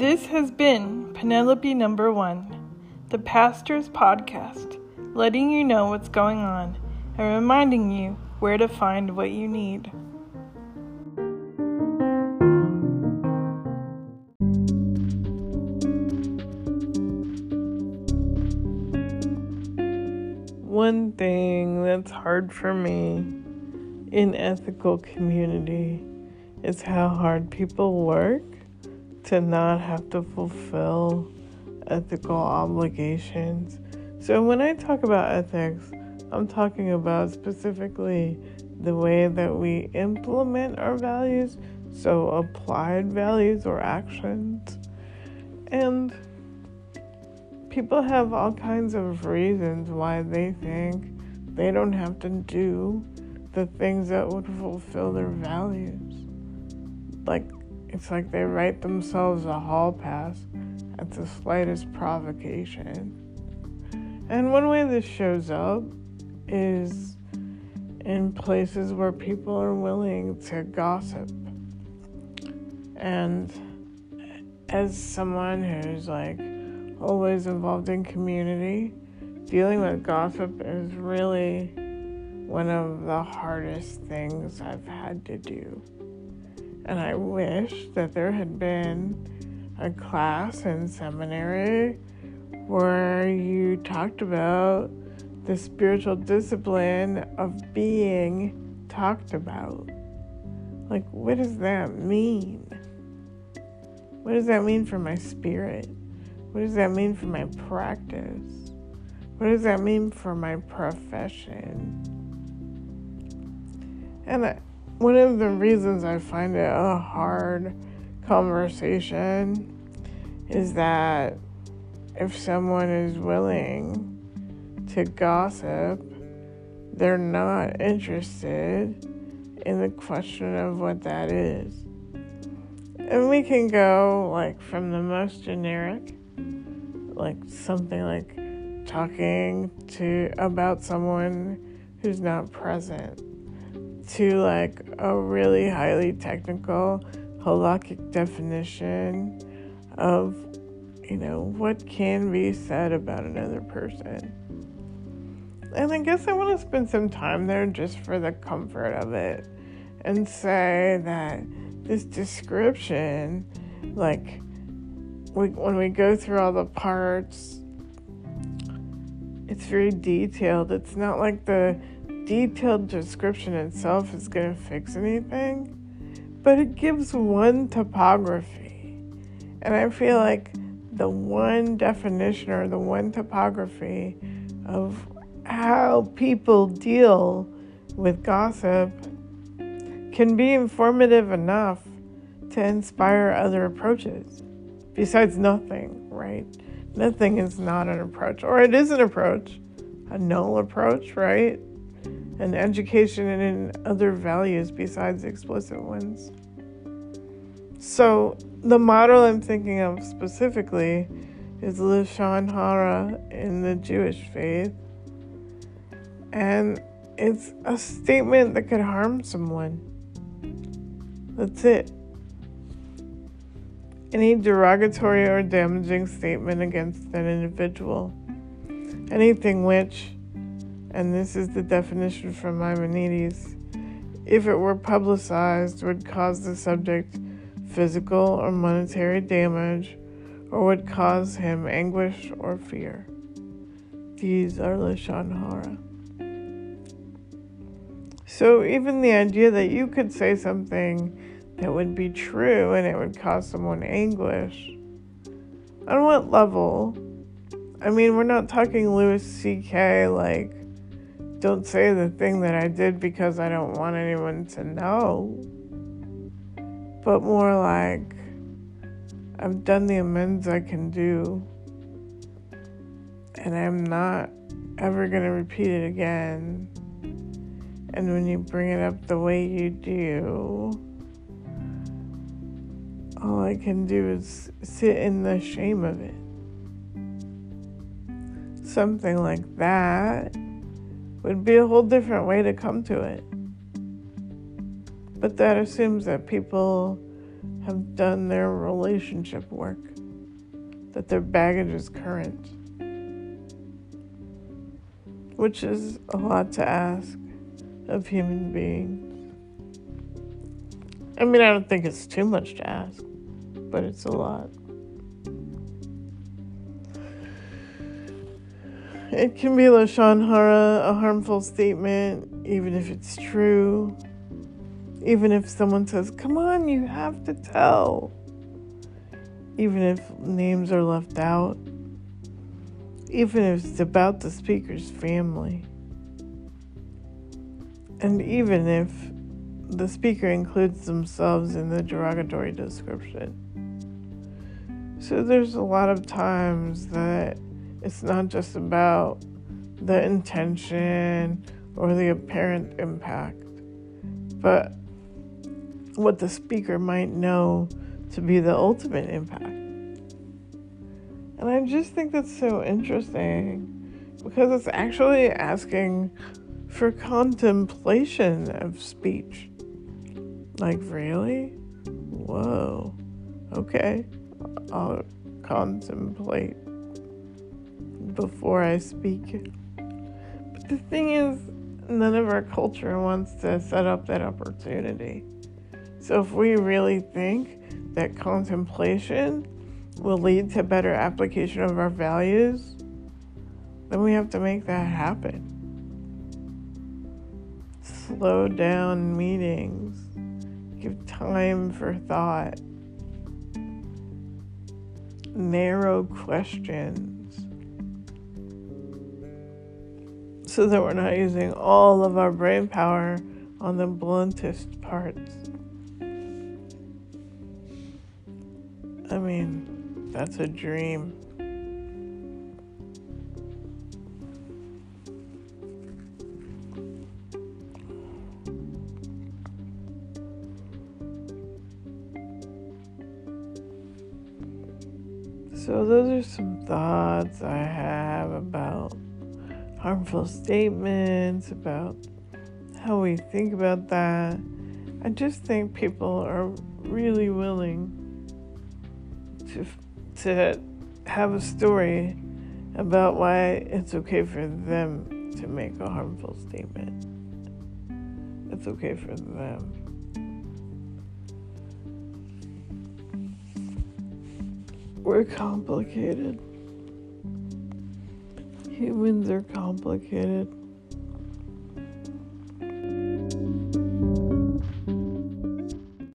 This has been Penelope Number One, the Pastor's Podcast, letting you know what's going on and reminding you where to find what you need. One thing that's hard for me in ethical community is how hard people work to not have to fulfill ethical obligations. So when I talk about ethics, I'm talking about specifically the way that we implement our values, so applied values or actions. And people have all kinds of reasons why they think they don't have to do the things that would fulfill their values. Like, it's like they write themselves a hall pass at the slightest provocation. And one way this shows up is in places where people are willing to gossip. And as someone who's like always involved in community, dealing with gossip is really one of the hardest things I've had to do. And I wish that there had been a class in seminary where you talked about the spiritual discipline of being talked about. Like, what does that mean? What does that mean for my spirit? What does that mean for my practice? What does that mean for my profession? And one of the reasons I find it a hard conversation is that if someone is willing to gossip, they're not interested in the question of what that is. And we can go like from the most generic, like something like talking to about someone who's not present to like a really highly technical halakhic definition of you know what can be said about another person. And i guess i want to spend some time there just for the comfort of it and say that this description like we, when we go through all the parts it's very detailed. It's not like the detailed description itself is going to fix anything, but it gives one topography. And I feel like the one definition or the one topography of how people deal with gossip can be informative enough to inspire other approaches. Besides nothing, right? Nothing is not an approach, or it is an approach, a null approach, right? And education and in other values besides explicit ones. So, the model I'm thinking of specifically is Lashon Hara in the Jewish faith. And it's a statement that could harm someone. That's it. Any derogatory or damaging statement against an individual. Anything which and this is the definition from Maimonides, if it were publicized, would cause the subject physical or monetary damage, or would cause him anguish or fear. These are Lashon Hara. So, even the idea that you could say something that would be true and it would cause someone anguish, on what level? I mean, we're not talking Louis C.K. like don't say the thing that I did because I don't want anyone to know, but more like I've done the amends I can do, and I'm not ever going to repeat it again. And when you bring it up the way you do, all I can do is sit in the shame of it. Something like that would be a whole different way to come to it. But that assumes that people have done their relationship work, that their baggage is current, which is a lot to ask of human beings. I mean, I don't think it's too much to ask, but it's a lot. It can be Lashon Hara, a harmful statement, even if it's true. Even if someone says, Come on, you have to tell. Even if names are left out. Even if it's about the speaker's family. And even if the speaker includes themselves in the derogatory description. So there's a lot of times that it's not just about the intention or the apparent impact, but what the speaker might know to be the ultimate impact. And I just think that's so interesting because it's actually asking for contemplation of speech. Like, really? Whoa. Okay. I'll contemplate before I speak. But the thing is, none of our culture wants to set up that opportunity. So if we really think that contemplation will lead to better application of our values, then we have to make that happen. Slow down meetings Give time for thought. Narrow questions. So that we're not using all of our brain power on the bluntest parts. I mean, that's a dream. So, those are some thoughts I have about harmful statements, about how we think about that. I just think people are really willing to to have a story about why it's okay for them to make a harmful statement. It's okay for them. We're complicated. Humans are complicated.